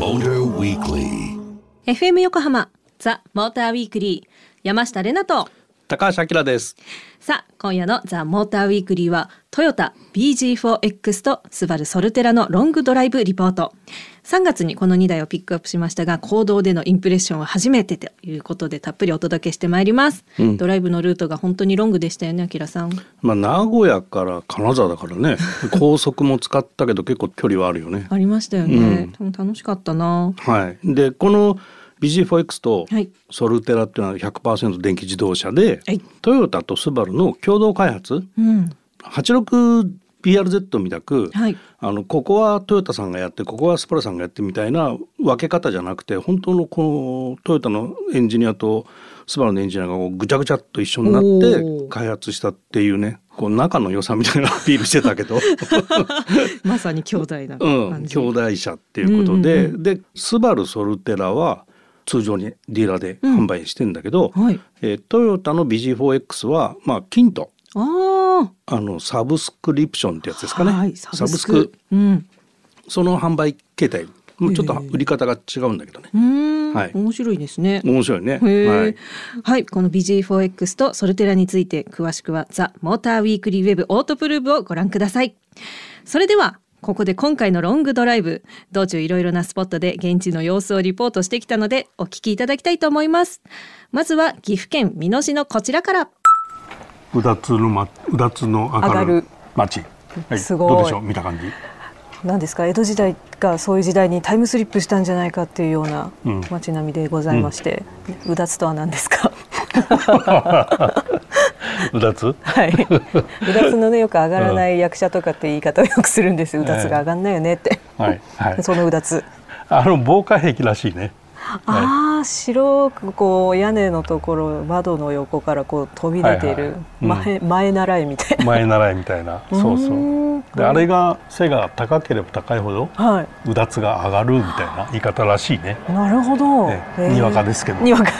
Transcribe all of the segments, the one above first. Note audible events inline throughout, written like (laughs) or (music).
Motor Weekly. FM 横浜ザ・モーターウィークリー山下れなと高橋明です。さあ今夜のザ・モーターウィークリーはトヨタ BG4X とスバルソルテラのロングドライブリポート3月にこの2台をピックアップしましたが公道でのインプレッションは初めてということでたっぷりお届けしてまいります、ドライブのルートが本当にロングでしたよねあきらさん。まあ名古屋から金沢だからね、(laughs) 高速も使ったけど結構距離はあるよね。ありましたよね、でも楽しかったな。はい。でこの BG4X とはい。ソルテラっていうのは100%電気自動車で、はい。トヨタとスバルの共同開発？うん、86PRZ みたく、はい。あのここはトヨタさんがやってここはスパラさんがやってみたいな分け方じゃなくて本当のこのトヨタのエンジニアとスバルのエンジニアがこうぐちゃぐちゃっと一緒になっおてー。開発したっていうねこう仲の良さみたいな (laughs) アピールしてたけど、(laughs) まさに兄弟なうん、感じ、兄弟車っていうことで、うんうんでスバルソルテラは通常にディーラーで販売してんだけど、はい。えートヨタの BG4X はまあキントあああのサブスクリプションってやつですかね、はい、サブスク。うん。その販売形態もうちょっと売り方が違うんだけどね。はい。面白いですね。面白いね。はい。はい、この BG4X とソルテラについて詳しくはザ・モーターウィークリーウェブオートプルーブをご覧ください。それではここで今回のロングドライブ道中いろいろなスポットで現地の様子をリポートしてきたのでお聞きいただきたいと思います。まずは岐阜県美濃市のこちらから。うだつのまうだつの上がる町、はい、すごい。どうでしょう？見た感じ。何ですか？江戸時代がそういう時代にタイムスリップしたんじゃないかっていうようなうん。街並みでございまして、うだつとは何ですか？(laughs) うだつ？はい、うだつのねよく上がらない役者とかって言い方をよくするんです。うだつが上がんないよねって、はい。はい。そのうだつ。あの防火壁らしいね。ああ白くこう屋根のところ窓の横からこう飛び出ていはい前前習いみたいな。前習いみたいな。(laughs) そうそう。ーんであれが背が高ければ高いほどはうだつが上がるみたいな言い方らしいね。いなるほど、ね。にわかですけど。にわか。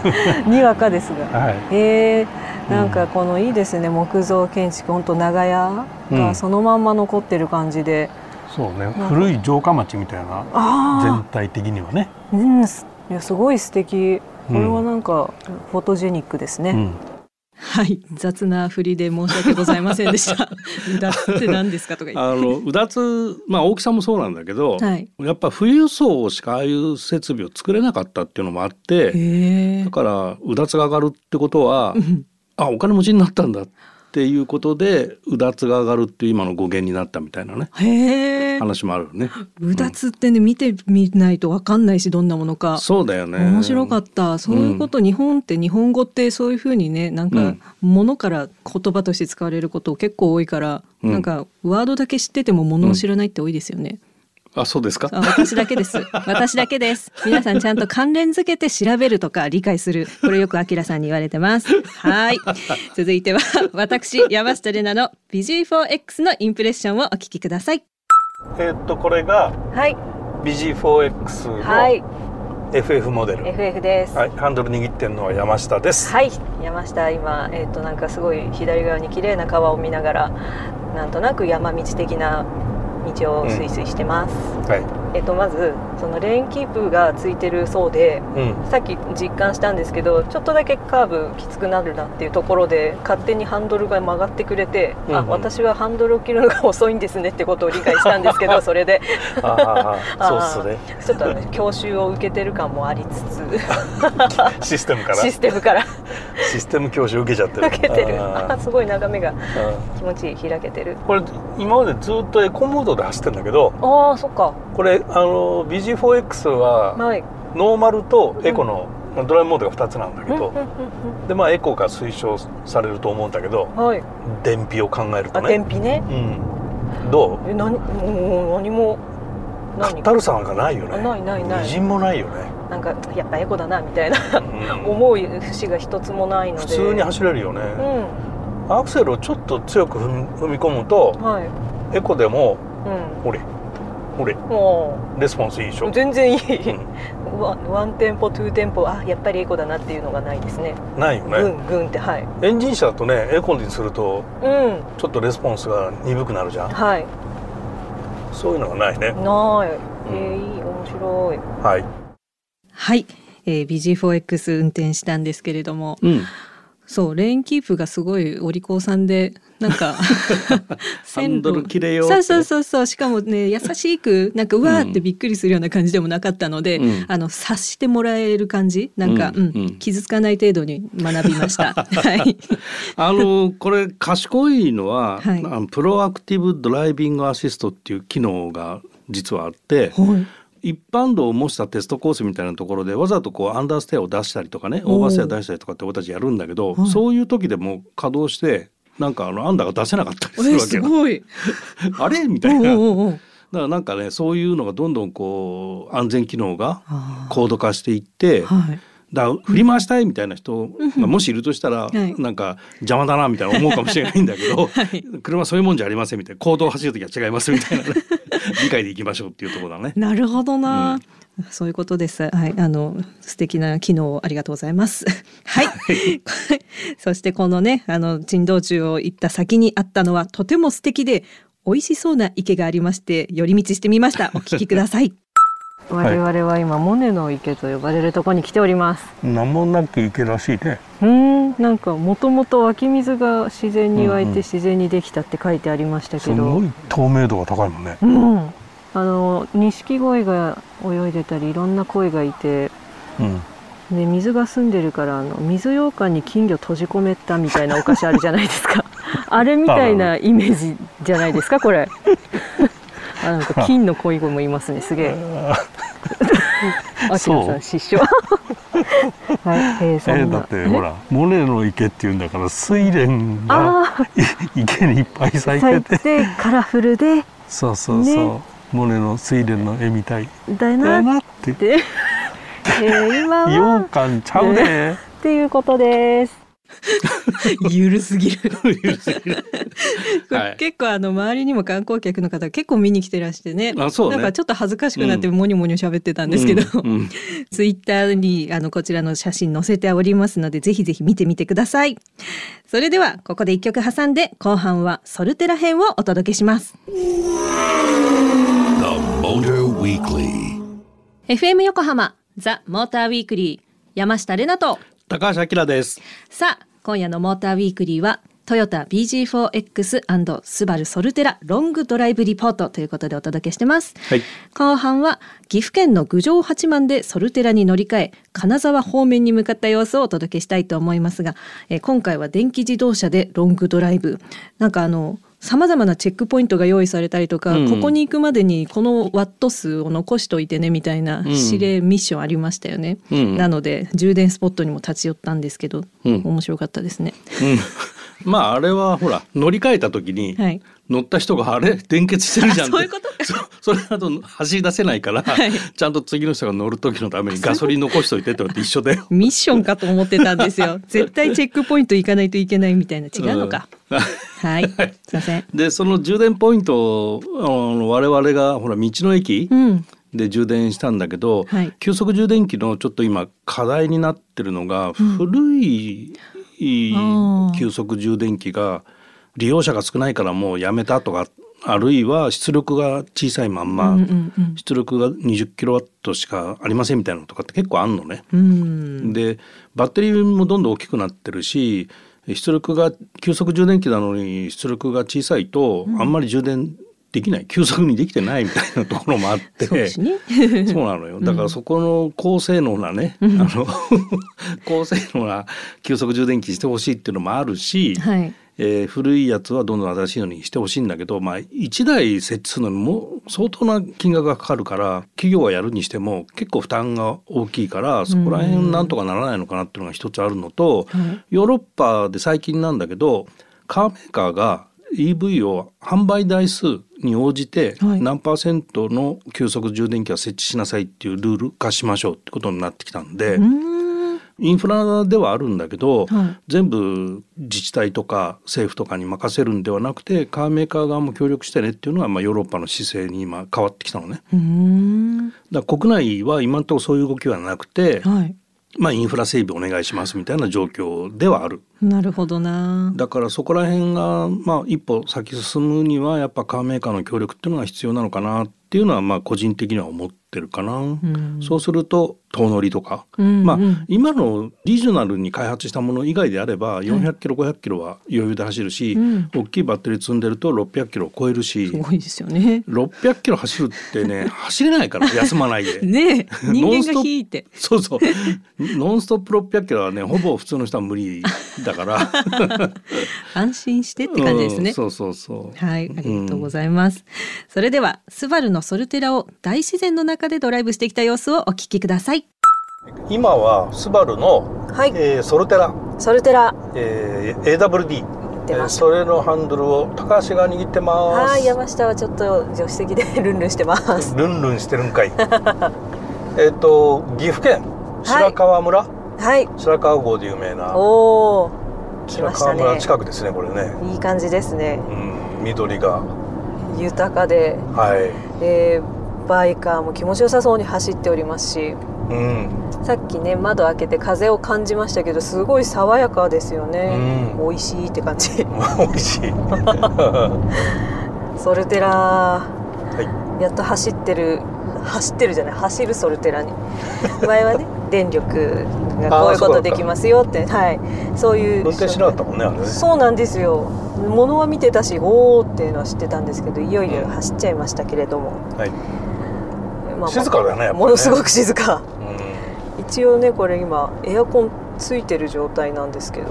(laughs) にわかですが。(laughs) はい。へえなんかこのいいですね木造建築本当長屋うん。がそのまんま残ってる感じで、そうね。か古い城下町みたいなあ全体的にはね。あうんすいやすごい素敵これはなんかフォトジェニックですね、うんはい、雑な振りで申し訳ございませんでした。(laughs) だって何ですかとか言って。あのうだつまあ大きさもそうなんだけど、はい。やっぱ富裕層しかああいう設備を作れなかったっていうのもあってだ。からうだつが上がるってことはうんあお金持ちになったんだっていうことでうだつが上がるっていう今の語源になったみたいなね。話もあるよね。うだつってね見てみないとわかんないしどんなものか。そうだよね。面白かったそういうこと、日本って日本語ってそういうふうにねなんかうんものから言葉として使われること結構多いから、うんなんかワードだけ知っててもものを知らないって多いですよね、あそうですか？あ私だけです。(laughs) 私だけです。皆さんちゃんと関連付けて調べるとか理解する。これよくあきらさんに言われてます。はい。続いては (laughs) 私山下れなの BG4X のインプレッションをお聞きください。えーっとこれがはい。BG4X はい。の FF モデル。FF です。はい、ハンドル握ってるのは山下です。はい。山下今えっ、となんかすごい左側に綺麗な川を見ながらなんとなく山道的な道をスイスイしてます、はえっ、とまずそのレーンキープがついてるそうでい。うん。さっき実感したんですけどちょっとだけカーブきつくなるなっていうところで勝手にハンドルが曲がってくれて、うんうん。あ私はハンドルを切るのが遅いんですねってことを理解したんですけど (laughs) それで。あ (laughs) そうっすね。ちょっと教習を受けてる感もありつつ。(laughs) システムから。システムから。システム教師受けちゃってる。受けてる。すごい眺めがうん気持ちいい開けてる。これ今までずっとエコモードで走ってるんだけど、ああそっかこれあの BG4X ははいノーマルとエコのドライブモードが2つなんだけど、うんうんでまあエコが推奨されると思うんだけど、うんうんはい燃費を考えるとあね。天日ねうん。どう？え何もう何も何？タルさんがないよね。あないないないみじんもないよね。なんかやっぱエコだなみたいなうん思う節が一つもないので普通に走れるよね。うアクセルをちょっと強く踏み込むとんはいエコでもうんほれ。ほれ。もレスポンスいいでしょ。う、全然いい、うん。ワンワンテンポツーテンポあやっぱりエコだなっていうのがないですね。ないよね、グングンってはい。エンジン車だとねエコにするとうん。ちょっとレスポンスが鈍くなるじゃん。はい。そういうのがないね。ない。えー、いい面白い。はい。はい、えー、BG4X 運転したんですけれども。うんそうレーンキープがすごいお利口さんでなんか (laughs) ハンドル切れようってそうそうそうそう。しかもね優しくなんかうわーってびっくりするような感じでもなかったので、うん。あの察してもらえる感じ。なんか、うんうん。傷つかない程度に学びました。(laughs) はい、あのこれ賢いのは、はい。あのプロアクティブドライビングアシストっていう機能が実はあって、はい一般道を模したテストコースみたいなところでわざとこうアンダーステアを出したりとかねオーバーステア出したりとかって俺たちやるんだけど、はいそういう時でも稼働してなんかあのアンダーが出せなかったりすえーるわけよ。(laughs) あれみたいおうな。だおうおうからなんかねそういうのがどんどんこう安全機能が高度化していって。はい。だ振り回したいみたいな人がもしいるとしたら、はい。なんか邪魔だなみたいな思うかもしれないんだけど、(laughs) はい。車はそういうもんじゃありませんみたいな。行動を走る時は違いますみたいなね (laughs) 理解でいきましょうっていうところだね。なるほどな。そういうことです。はい、あの素敵な機能をありがとうございます。(laughs) はい。(laughs) そしてこのね、あの珍道中を行った先にあったのはとても素敵で美味しそうな池がありまして寄り道してみました。お聞きください。我々は今モネの池と呼ばれるところに来ております。名もなく池らしいね。うーん、なんかもともと湧き水が自然に湧いうんうんて自然にできたって書いてありましたけど、い透明度が高いもんね。うん、あの錦鯉が泳いでたりいろんな鯉がいて。うん。で水が澄んでるからあの水羊羹に金魚閉じ込めたみたいなお菓子あるじゃないですか (laughs) あれみたいなイメージじゃないですかこれ (laughs) あなんか金の鯉もいますねすげえ (laughs) あきらそう。さん失笑。(laughs) はい、えー、そんな。えーだってほらモネの池っていうんだから睡蓮が (laughs) 池にいっぱい咲あい咲いてててカラフルで。そうそうそう、ね。モネの睡蓮の絵みたい。だなっだなって。て、(laughs) えー、今は。羊羹ちゃうね。っていうことです (laughs) ゆるすぎる。(laughs) はい結構あの周りにも観光客の方が結構見に来てらしてね。あそうねなんかちょっと恥ずかしくなってモニョモニョ喋ってたんですけど、うんうん (laughs) ツイッターにあのこちらの写真載せておりますのでぜひぜひ見てみてください。それではここで一曲挟んで後半はソルテラ編をお届けします。FM 横浜ザ・モーターウィークリー山下れなと高橋明です。さあ今夜のモーターウィークリーはトヨタ BG4X& スバルソルテラロングドライブリポートということでお届けしてます。はい。後半は岐阜県の郡上八幡でソルテラに乗り換え金沢方面に向かった様子をお届けしたいと思いますが、えー今回は電気自動車でロングドライブ。なんかあのさまざまなチェックポイントが用意されたりとか、うんここに行くまでにこのワット数を残しといてねみたいな指令ミッションありましたよね。うんなので充電スポットにも立ち寄ったんですけど、うん。面白かったですね。うん。(laughs) まああれはほら乗り換えた時に、はい。乗った人があれ電結してるじゃんあそういうことか。(laughs) そそれだと走り出せないから、はい。ちゃんと次の人が乗る時のためにガソリン残しといてって一緒だよ。ミッションかと思ってたんですよ。絶対チェックポイント行かないといけないみたいな。違うのか。うんはい。すいません。でその充電ポイントを我々がほら道の駅うん。で充電したんだけど、はい急速充電器のちょっと今課題になってるのが、古い急速充電器が利用者が少ないからもうやめたとかあるいは出力が小さいまんま、うんうんうん出力が20キロワットしかありませんみたいなのとかって結構あんのね。うん。でバッテリーもどんどん大きくなってるし出力が急速充電器なのに出力が小さいと、あんまり充電できない。急速にできてないみたいなところもあって。(laughs) そうね。(laughs) そうなのよ。だからそこの高性能なね、あの (laughs) 高性能な急速充電器してほしいっていうのもあるし、はい。えー古いやつはどんどん新しいのにしてほしいんだけど、まあ、1台設置するのにも相当な金額がかかるから企業がやるにしても結構負担が大きいからそこら辺なんとかならないのかなっていうのが一つあるのと、はいヨーロッパで最近なんだけどカーメーカーが EV を販売台数に応じてはい何パーセントの急速充電器は設置しなさいっていうルール化しましょうってことになってきたんで。うん。インフラではあるんだけど、はい全部自治体とか政府とかに任せるんではなくてカーメーカー側も協力してねっていうのが、まあ、ヨーロッパの姿勢に今変わってきたのね。うん。だから国内は今のところそういう動きはなくて、はい。まあインフラ整備お願いしますみたいな状況ではある。なるほどな。だからそこら辺がまあ一歩先進むにはやっぱカーメーカーの協力っていうのが必要なのかなっていうのはまあ個人的には思ってるかな。んそうすると遠乗りとか、うんまあうん今のリージョナルに開発したもの以外であれば400キロ500キロは余裕で走るし、うん大きいバッテリー積んでると600キロを超えるしすごいですよね。600キロ走るってね (laughs) 走れないから休まないで。ねえ人間が引いて。そうそうノンストップ600キロはねほぼ普通の人は無理だから (laughs) 安心してって感じですね。うんそうそうそうはい、ありがとうございます。それでは、スバルのソルテラを大自然の中でドライブしてきた様子をお聞きください。今はスバルの、はい。えーソルテラ、ソルテラ。えー AWD 出ました。それのハンドルを高橋が握ってます。はい山下はちょっと助手席でルンルンしてます。(laughs) ルンルンしてるんかい。(laughs) えっと岐阜県。白川村、はい。白川郷で有名な。お白川村ね近くですねこれね。いい感じですね。うん緑が。豊かで、はい。えーバイカーも気持ちよさそうに走っておりますしうん。さっきね窓開けて風を感じましたけどすごい爽やかですよね、うん。美味しいって感じ。美味しい。は (laughs) ソルテラ。い。やっと走ってる走ってるじゃない走るソルテラに。前はね (laughs) 電力がこういうことできますよって。はい。そういう。運転しなかったもんねあれね。そうなんですよ。物は見てたしおおっていうのは知ってたんですけどいよいよ走っちゃいましたけれども、はいまあまあ静かだねね。ものすごく静か。うん。一応ねこれ今エアコンついてる状態なんですけど。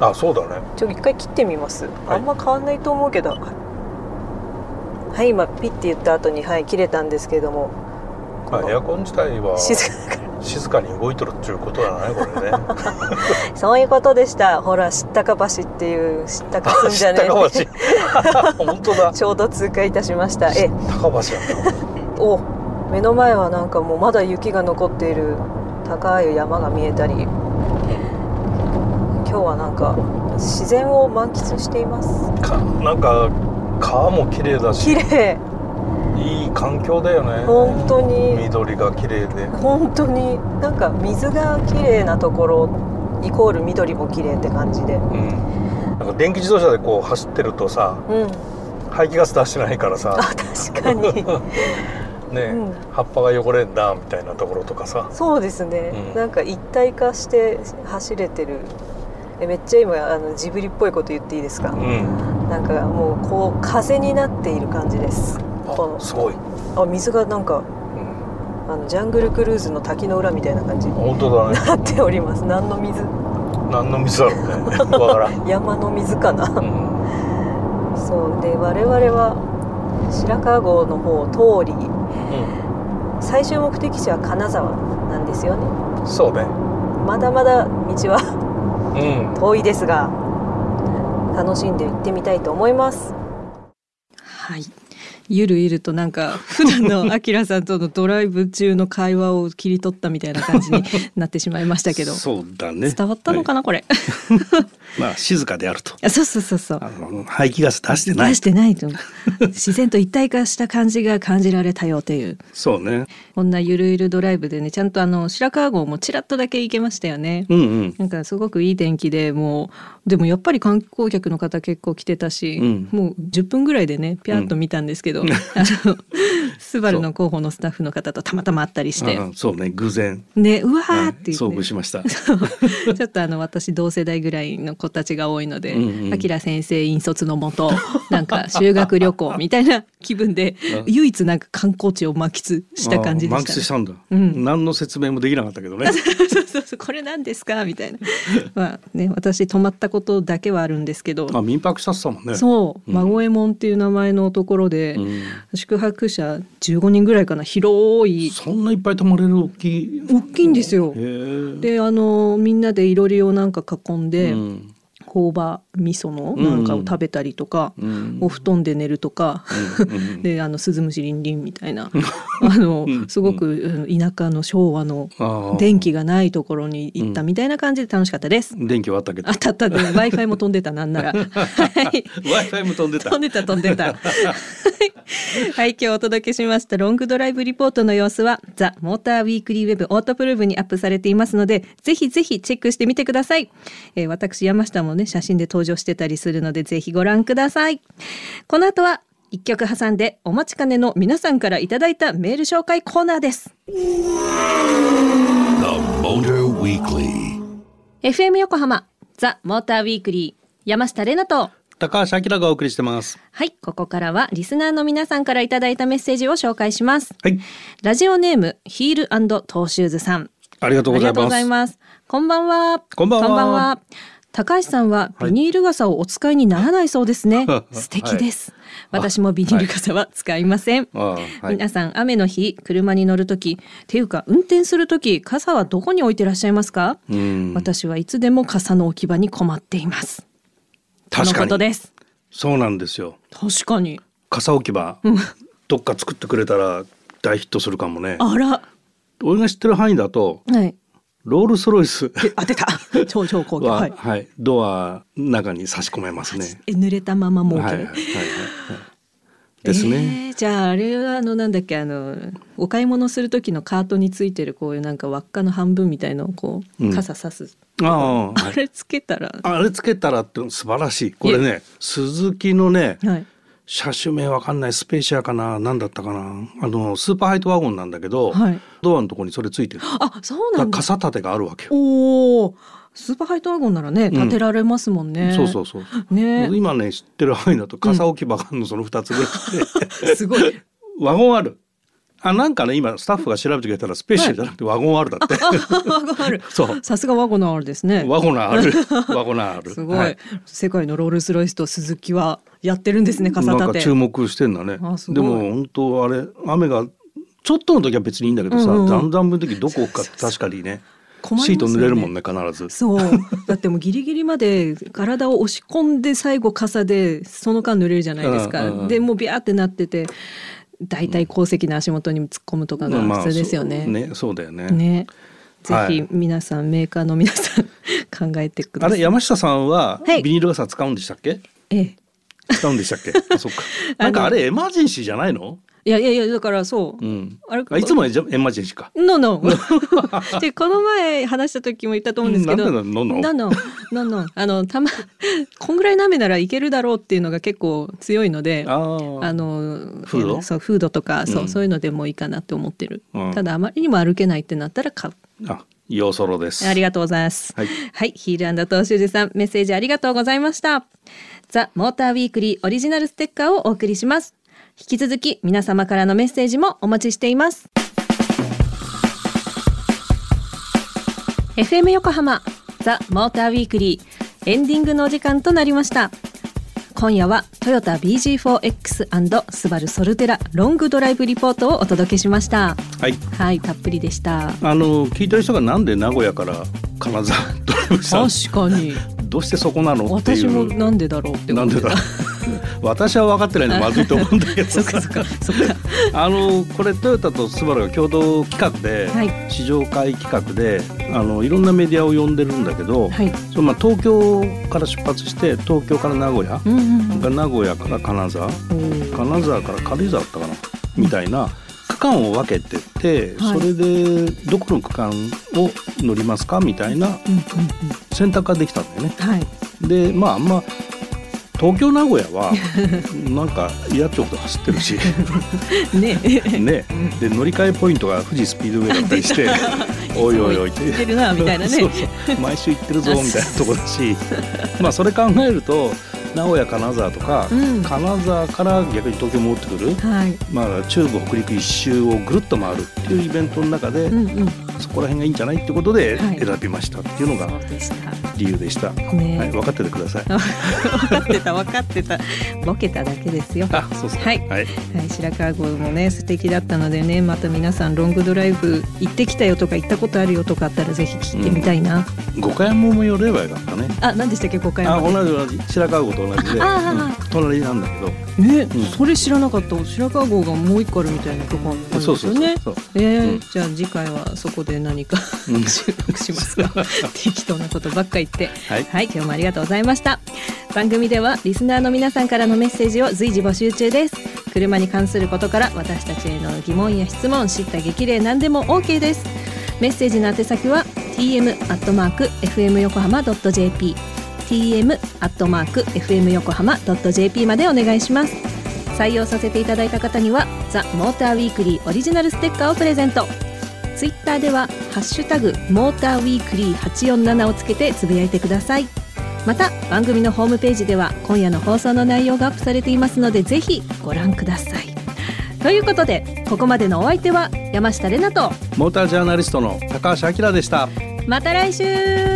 あそうだね。ちょっと一回切ってみます、はい。あんま変わんないと思うけど。はい今ピッて言った後にはい切れたんですけども。このあエアコン自体は静かに。動いとるっていうことだねこれね。(laughs) そういうことでした。ほら知ったか橋っていう知ったかすんじゃね。え (laughs) 本当だ。ちょうど通過いたしました。え。高橋な。んだお目の前はなんかもうまだ雪が残っている高い山が見えたり今日はなんか自然を満喫しています。かなんか川も綺麗だし綺麗。いい環境だよね。本当に。緑が綺麗で。本当に。なんか水が綺麗なところイコール緑も綺麗って感じで。うん。なんか電気自動車でこう走ってるとさうん。排気ガス出してないからさ。あ確かに (laughs) ね、うん。葉っぱが汚れんだみたいなところとかさ。そうですね、うん。なんか一体化して走れてる。えめっちゃ今あのジブリっぽいこと言っていいですか、うん。なんかもうこう風になっている感じです。こあすごい、のあ水がなんかうん、あのジャングルクルーズの滝の裏みたいな感じ。に本当だね。なっております。何の水？何の水だろうね (laughs) 山の水かな。うん。そう。で我々は白川郷の方を通り最終目的地は金沢なんですよね。うん、そうね。まだまだ道はうん。(laughs) 遠いですが楽しんで行ってみたいと思います。はい。ゆるゆるとなんか (laughs) 普段の (laughs) アキラさんとのドライブ中の会話を切り取ったみたいな感じになってしまいましたけど、そうだね。伝わったのかな、な、これ。まあ静かであると。あそうそうそう。そう。排気ガス出してない。出してないと。自然と一体化した感じが感じられたよという。そうね。こんなゆるゆるドライブでねちゃんとあの白川郷もちらっとだけ行けましたよね。うんうん。なんかすごくいい天気でもうでもやっぱり観光客の方結構来てたし、うん。もう10分ぐらいでねピャッと見たんですけど、(laughs) あのスバルの広報のスタッフの方とたまたま会ったりして。あそうね偶然、ねうわはいーって。いう、遭ね遇しました。(laughs) ちょっとあの私同世代ぐらいの子たちが多いのでうんうん。あきら先生引率のもとなんか修学旅行みたいな気分でうん。唯一なんか観光地を満喫した感じであした、満喫したんだ、うん。何の説明もできなかったけどね。そうそうそうこれなんですかみたいな。(laughs) まあね私泊まったことだけはあるんですけど、あ民泊したってたもんね。そう。うん。孫右衛門っていう名前のところで、うん。宿泊者15人ぐらいかな広い。そんないっぱい泊まれる大きい。大きいんですよ。であのみんなでいろりをなんか囲んで、うん。工場味噌のなんかを食べたりとか、うん。お布団で寝るとか、うん。うん。であの鈴虫りんりんみたいな (laughs) あのうん。すごくうん田舎の昭和の電気がないところに行ったみたいな感じで楽しかったです。電気はあったけど。あったあった。で w i f i も飛んでたなんなら。(laughs) はい。Wi-Fi も飛んでた。飛んでた飛んでた。はい。はい今日お届けしましたロングドライブリポートの様子はザ・モーターウィークリーウェブオートプルーブにアップされていますのでぜひぜひチェックしてみてください、えー私山下もね写真で登場してたりするのでぜひご覧ください。この後は一曲挟んでお待ちかねの皆さんからいただいたメール紹介コーナーです。The Motor Weekly. FM 横浜ザ・モーターウィークリー山下れなと。高橋明がお送りしてます。はいここからはリスナーの皆さんからいただいたメッセージを紹介します。はい。ラジオネームヒールトーシューズさん。ありがとうございありがとうございます。ますこんばんは。こんばんは高橋さんはビニール傘をお使いにならないそうですね、(laughs) 素敵です、私もビニール傘は使いません、はい。皆さん雨の日車に乗るときっていうか運転するとき傘はどこに置いてらっしゃいますか、うん。私はいつでも傘の置き場に困っています。確かに。とのことです。そうなんですよ。確かに。傘置き場どっか作ってくれたら大ヒットするかもね。あら。俺が知ってる範囲だとはいロールスロイス。え当てた。(laughs) 超超高級。は、ははい。い、ドア中に差し込めますね。え濡れたままもうはいはいはいはい。ですね。えーじゃああれはあのなんだっけあのお買い物する時のカートについてるこういうなんか輪っかの半分みたいのをこう、うん。傘さす。ああ、はい。あれつけたら。あれつけたらって素晴らしい。これね、鈴木のね、はい車種名わかんないスペーシアかな、なんだったかな。あのスーパーハイトワゴンなんだけど、はいドアのところにそれついてる。あそうなんだ傘立てがあるわけよ。おおスーパーハイトワゴンならね建てられますもんね、そうそうそう。ね今ね知ってる範囲だと傘置き場があるのその二つぐらいで、(laughs) すごい (laughs) ワゴンある。あなんかね今スタッフが調べてくれたらスペーシアじゃなくてワゴンあるだって。ワゴンある。(laughs) そう。さすがワゴナールですね。ワゴナーある。(laughs) ワゴ。すごい、は世界のロールスロイスと鈴木はやってるんですね傘なんか立て注目してんだね。でも本当あれ雨がちょっとの時は別にいいんだけどさ、うんうんだん。だん分の時どこ置くか確かにねね。シート濡れるもんね必ず。そう。だってもうギリギリまで体を押し込んで最後傘でその間濡れるじゃないですか、うんうんうん。でもうビャーってなってて大体鉱石の足元に突っ込むとかがまあ普通ですよね。そうねそうだよね。ね。ぜひはい皆さん、メーカーの皆さん考えてください。あれ山下さんははい。ビニール傘使うんでしたっけ、ええ、使うんでしたっけ？あそっか。(laughs) なんかあれエマージェンシーじゃないの？いやいやいやだからそう、うん。あれあいつもエマージェンシーかノノでこの前話した時も言ったと思うんですけど、ノノノノノノあのたま (laughs) こんぐらいの雨ならいけるだろうっていうのが結構強いので。あのフード？そうフードとか、そううん。そういうのでもいいかなって思ってる、うん。ただあまりにも歩けないってなったら買う。あよそろです。ありがとうございます。はい。はい、ヒールトーシューズさんメッセージありがとうございました。ザ・モーターウィークリーオリジナルステッカーをお送りします引き続き皆様からのメッセージもお待ちしています。FM 横浜ザ・モーターウィークリーエンディングのお時間となりました。今夜はトヨタ BG4X& スバルソルテラロングドライブリポートをお届けしました。はい。はいたっぷりでした。あの聞いてる人がなんで名古屋から金沢ドライブしたの？確かに。どうしてそこなのっていう。私もなんでだろうって思ってた。なんでだ私は分かってないのまずいと思うんだけど (laughs) (laughs) あのこれトヨタとスバルが共同企画で、はい。試乗会企画であのいろんなメディアを呼んでるんだけど、はい。そのまあ東京から出発して東京から名古屋、うんうんが名古屋から金沢うん金沢から軽井沢だったかなみたいな区間を分けてて、はい。それでどこの区間を乗りますかみたいな選択ができたんだよね。うんはい。でまああんま東京名古屋はなんか嫌ちょうど走ってるし。(laughs) ね。ね。で乗り換えポイントが富士スピードウェイだったりして (laughs) おいおいおい。って言ってるなみたいなね。(laughs) そうそう。毎週行ってるぞみたいなとこだし。まあそれ考えると名古屋金沢とか、うん。金沢から逆に東京戻ってくる、はい。まあ、中部北陸一周をぐるっと回るっていうイベントの中で、うんうん。そこら辺がいいんじゃないってことではい。選びましたっていうのが、そうでした理由でした。ね。はい、分かっててください。(laughs) 分かってた分かってた。ボケただけですよ。あ、そうですか。はい。はい。はい、白川郷もね素敵だったのでねまた皆さんロングドライブ行ってきたよとか行ったことあるよとかあったらぜひ聞いてみたいな、五回もも寄ればよかったね。あ何でしたっけ？5回あ、まで。同じ同じ。白川郷と同じで、ああうん。隣なんだけど。ね、ん。それ知らなかった。白川郷がもう一個あるみたいなとこあったんそうそうそうですよね。えーうん。じゃあ次回はそこで何かうん。収録しますか？(laughs) 適当なことばっか言って。はい。はい今日もありがとうございました。番組ではリスナーの皆さんからのメッセージを随時募集中です。車に関することから私たちへの疑問や質問知った激励何でも OK です。メッセージの宛先は tm アットマーク fm 横浜 .jp tm アットマーク fm 横浜 .jp までお願いします。採用させていただいた方にはザ・モーターウィークリーオリジナルステッカーをプレゼントツイッターではハッシュタグモーターウィークリー847をつけてつぶやいてください。また番組のホームページでは今夜の放送の内容がアップされていますのでぜひご覧ください。ということでここまでのお相手は山下れなとモータージャーナリストの高橋明でした。また来週